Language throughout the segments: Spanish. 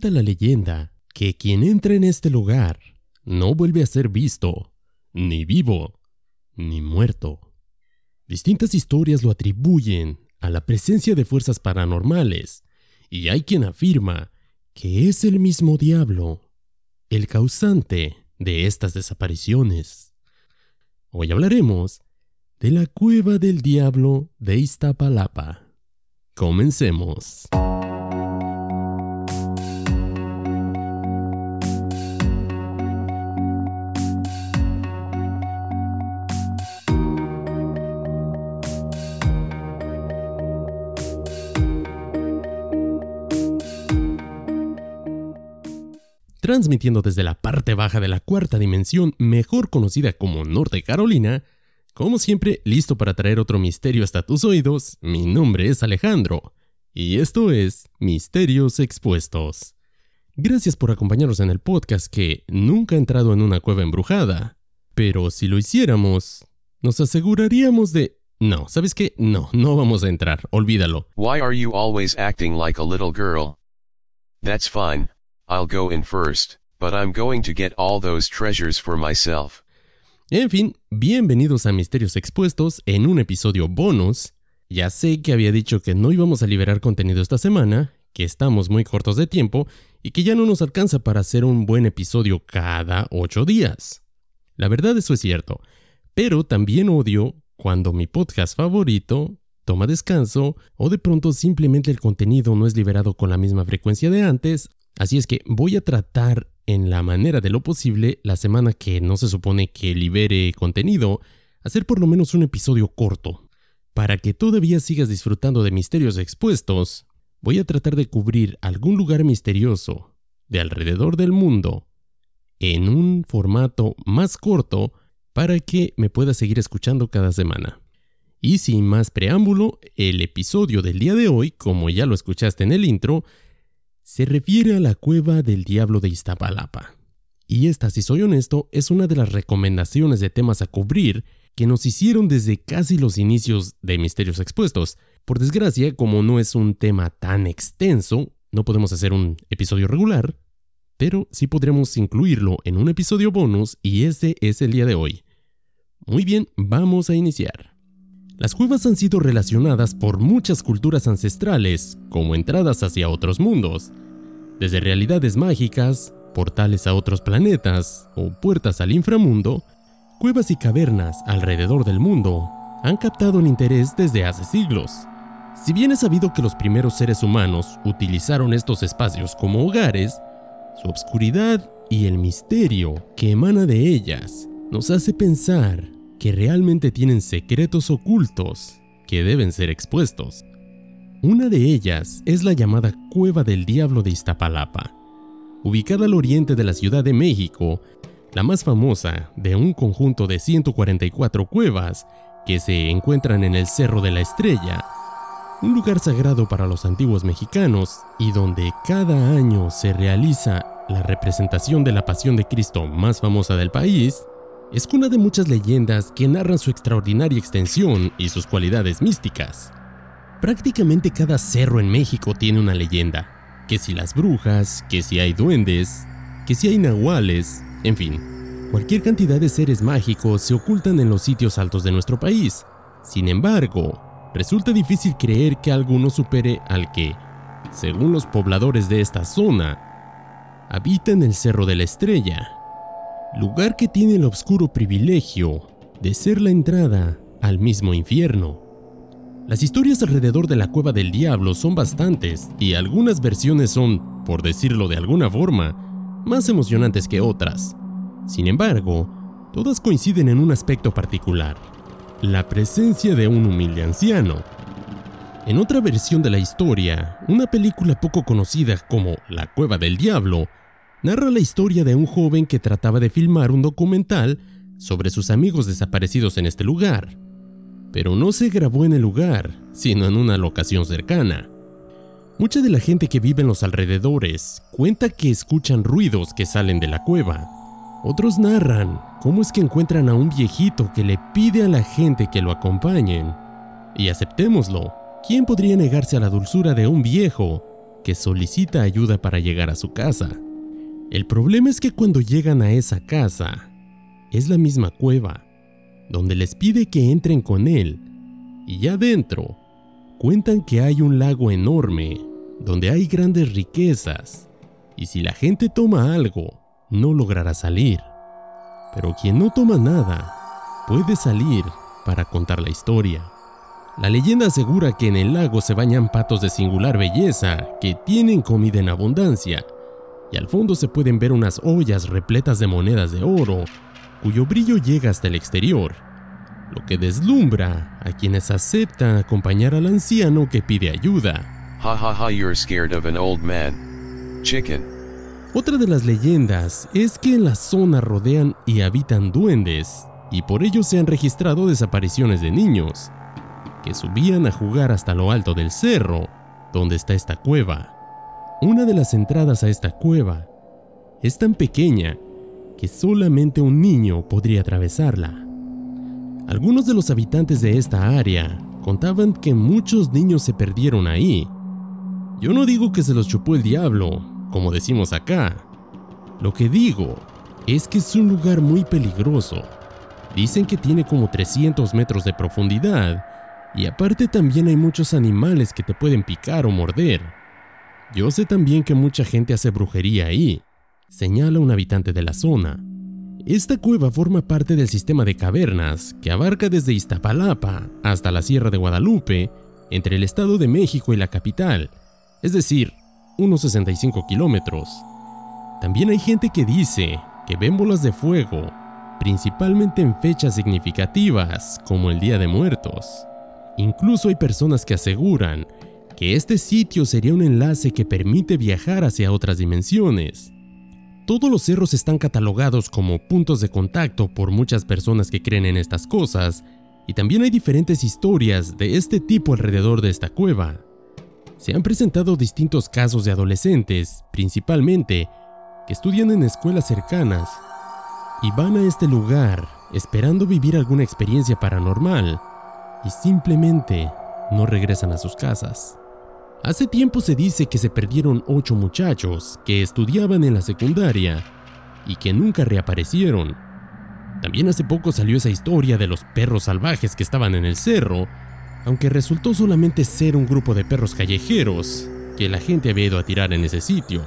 Cuenta la leyenda que quien entra en este lugar no vuelve a ser visto, ni vivo, ni muerto. Distintas historias lo atribuyen a la presencia de fuerzas paranormales, y hay quien afirma que es el mismo diablo, el causante de estas desapariciones. Hoy hablaremos de la cueva del diablo de Iztapalapa. Comencemos. Transmitiendo desde la parte baja de la cuarta dimensión, mejor conocida como Norte Carolina. Como siempre, listo para traer otro misterio hasta tus oídos, mi nombre es Alejandro, y esto es Misterios Expuestos. Gracias por acompañarnos en el podcast que nunca ha entrado en una cueva embrujada, pero si lo hiciéramos, nos aseguraríamos de... No, ¿sabes qué? No, no vamos a entrar, olvídalo. Why are you always acting like a little girl? That's fine. I'll go in first, but I'm going to get all those treasures for myself. En fin, bienvenidos a Misterios Expuestos en un episodio bonus. Ya sé que había dicho que no íbamos a liberar contenido esta semana, que estamos muy cortos de tiempo y que ya no nos alcanza para hacer un buen episodio cada ocho días. La verdad eso es cierto, pero también odio cuando mi podcast favorito toma descanso o de pronto simplemente el contenido no es liberado con la misma frecuencia de antes Así es que voy a tratar en la manera de lo posible la semana que no se supone que libere contenido, hacer por lo menos un episodio corto. Para que todavía sigas disfrutando de misterios expuestos, voy a tratar de cubrir algún lugar misterioso de alrededor del mundo en un formato más corto para que me puedas seguir escuchando cada semana. Y sin más preámbulo, el episodio del día de hoy, como ya lo escuchaste en el intro, se refiere a la cueva del diablo de Iztapalapa. Y esta, si soy honesto, es una de las recomendaciones de temas a cubrir que nos hicieron desde casi los inicios de Misterios Expuestos. Por desgracia, como no es un tema tan extenso, no podemos hacer un episodio regular, pero sí podremos incluirlo en un episodio bonus y ese es el día de hoy. Muy bien, vamos a iniciar. Las cuevas han sido relacionadas por muchas culturas ancestrales como entradas hacia otros mundos, desde realidades mágicas, portales a otros planetas o puertas al inframundo, cuevas y cavernas alrededor del mundo han captado el interés desde hace siglos. Si bien es sabido que los primeros seres humanos utilizaron estos espacios como hogares, su obscuridad y el misterio que emana de ellas nos hace pensar que realmente tienen secretos ocultos que deben ser expuestos. Una de ellas es la llamada Cueva del Diablo de Iztapalapa, ubicada al oriente de la Ciudad de México, la más famosa de un conjunto de 144 cuevas que se encuentran en el Cerro de la Estrella, un lugar sagrado para los antiguos mexicanos y donde cada año se realiza la representación de la Pasión de Cristo más famosa del país, es cuna de muchas leyendas que narran su extraordinaria extensión y sus cualidades místicas. Prácticamente cada cerro en México tiene una leyenda, que si las brujas, que si hay duendes, que si hay nahuales, en fin, cualquier cantidad de seres mágicos se ocultan en los sitios altos de nuestro país. Sin embargo, resulta difícil creer que alguno supere al que, según los pobladores de esta zona, habita en el Cerro de la Estrella, lugar que tiene el obscuro privilegio de ser la entrada al mismo infierno. Las historias alrededor de la cueva del diablo son bastantes y algunas versiones son, por decirlo de alguna forma, más emocionantes que otras. Sin embargo, todas coinciden en un aspecto particular, la presencia de un humilde anciano. En otra versión de la historia, una película poco conocida como La Cueva del Diablo narra la historia de un joven que trataba de filmar un documental sobre sus amigos desaparecidos en este lugar, pero no se grabó en el lugar, sino en una locación cercana. Mucha de la gente que vive en los alrededores cuenta que escuchan ruidos que salen de la cueva. Otros narran cómo es que encuentran a un viejito que le pide a la gente que lo acompañen. Y aceptémoslo, ¿quién podría negarse a la dulzura de un viejo que solicita ayuda para llegar a su casa. El problema es que cuando llegan a esa casa, es la misma cueva, donde les pide que entren con él, y ya dentro, cuentan que hay un lago enorme, donde hay grandes riquezas, y si la gente toma algo, no logrará salir. Pero quien no toma nada, puede salir para contar la historia. La leyenda asegura que en el lago se bañan patos de singular belleza que tienen comida en abundancia, y al fondo se pueden ver unas ollas repletas de monedas de oro, cuyo brillo llega hasta el exterior, lo que deslumbra a quienes aceptan acompañar al anciano que pide ayuda. Ha ha ha, you're scared of an old man. Chicken. Otra de las leyendas es que en la zona rodean y habitan duendes, y por ello se han registrado desapariciones de niños, que subían a jugar hasta lo alto del cerro, donde está esta cueva. Una de las entradas a esta cueva es tan pequeña que solamente un niño podría atravesarla. Algunos de los habitantes de esta área contaban que muchos niños se perdieron ahí. Yo no digo que se los chupó el diablo, como decimos acá. Lo que digo es que es un lugar muy peligroso. Dicen que tiene como 300 metros de profundidad y aparte también hay muchos animales que te pueden picar o morder. Yo sé también que mucha gente hace brujería ahí, señala un habitante de la zona. Esta cueva forma parte del sistema de cavernas que abarca desde Iztapalapa hasta la Sierra de Guadalupe, entre el Estado de México y la capital, es decir, unos 65 kilómetros. También hay gente que dice que ven bolas de fuego, principalmente en fechas significativas como el Día de Muertos. Incluso hay personas que aseguran que este sitio sería un enlace que permite viajar hacia otras dimensiones. Todos los cerros están catalogados como puntos de contacto por muchas personas que creen en estas cosas, y también hay diferentes historias de este tipo alrededor de esta cueva. Se han presentado distintos casos de adolescentes, principalmente, que estudian en escuelas cercanas y van a este lugar esperando vivir alguna experiencia paranormal y simplemente no regresan a sus casas. Hace tiempo se dice que se perdieron ocho muchachos que estudiaban en la secundaria y que nunca reaparecieron. También hace poco salió esa historia de los perros salvajes que estaban en el cerro, aunque resultó solamente ser un grupo de perros callejeros que la gente había ido a tirar en ese sitio.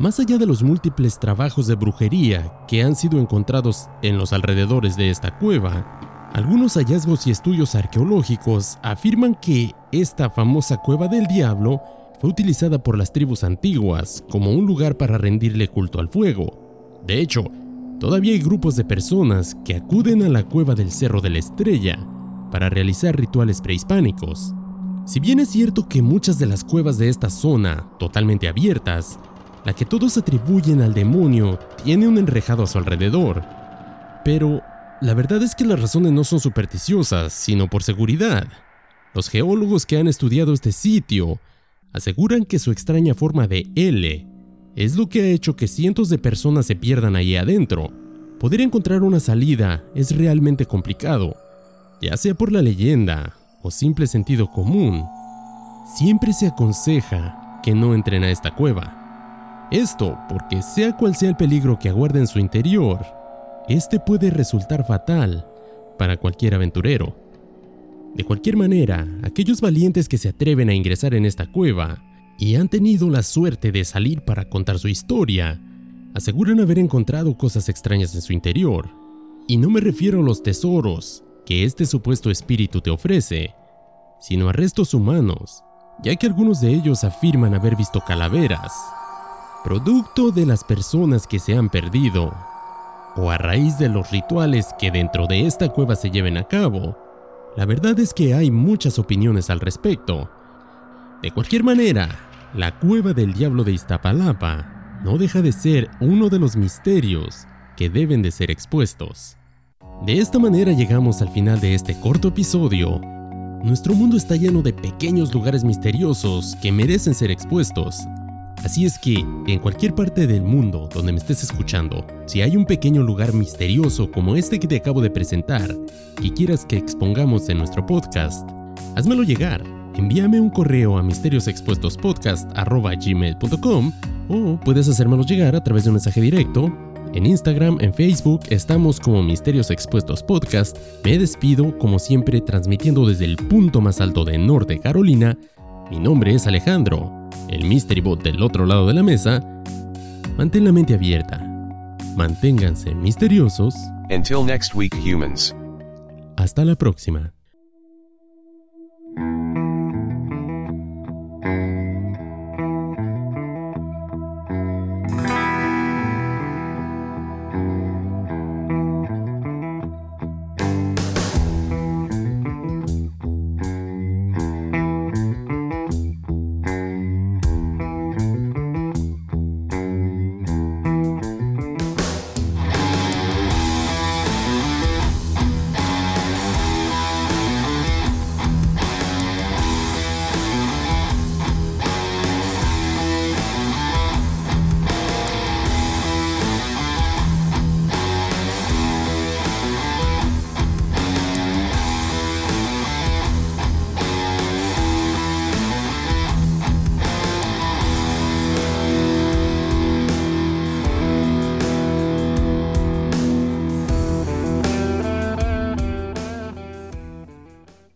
Más allá de los múltiples trabajos de brujería que han sido encontrados en los alrededores de esta cueva, algunos hallazgos y estudios arqueológicos afirman que esta famosa cueva del diablo fue utilizada por las tribus antiguas como un lugar para rendirle culto al fuego. De hecho, todavía hay grupos de personas que acuden a la cueva del Cerro de la Estrella para realizar rituales prehispánicos. Si bien es cierto que muchas de las cuevas de esta zona, totalmente abiertas, la que todos atribuyen al demonio, tiene un enrejado a su alrededor, pero la verdad es que las razones no son supersticiosas, sino por seguridad. Los geólogos que han estudiado este sitio aseguran que su extraña forma de L es lo que ha hecho que cientos de personas se pierdan ahí adentro. Poder encontrar una salida es realmente complicado, ya sea por la leyenda o simple sentido común. Siempre se aconseja que no entren a esta cueva. Esto porque sea cual sea el peligro que aguarda en su interior, este puede resultar fatal para cualquier aventurero. De cualquier manera, aquellos valientes que se atreven a ingresar en esta cueva y han tenido la suerte de salir para contar su historia, aseguran haber encontrado cosas extrañas en su interior. Y no me refiero a los tesoros que este supuesto espíritu te ofrece, sino a restos humanos, ya que algunos de ellos afirman haber visto calaveras, producto de las personas que se han perdido o a raíz de los rituales que dentro de esta cueva se lleven a cabo, la verdad es que hay muchas opiniones al respecto. De cualquier manera, la cueva del diablo de Iztapalapa no deja de ser uno de los misterios que deben de ser expuestos. De esta manera llegamos al final de este corto episodio. Nuestro mundo está lleno de pequeños lugares misteriosos que merecen ser expuestos Así es que, en cualquier parte del mundo donde me estés escuchando, si hay un pequeño lugar misterioso como este que te acabo de presentar, que quieras que expongamos en nuestro podcast, házmelo llegar envíame un correo a misteriosexpuestospodcast.gmail.com o puedes hacérmelo llegar a través de un mensaje directo. En Instagram, en Facebook, estamos como Misterios Expuestos Podcast. Me despido, como siempre, transmitiendo desde el punto más alto de Norte Carolina. Mi nombre es Alejandro, el Mystery Bot del otro lado de la mesa. Mantén la mente abierta. Manténganse misteriosos. Until next week, humans. Hasta la próxima.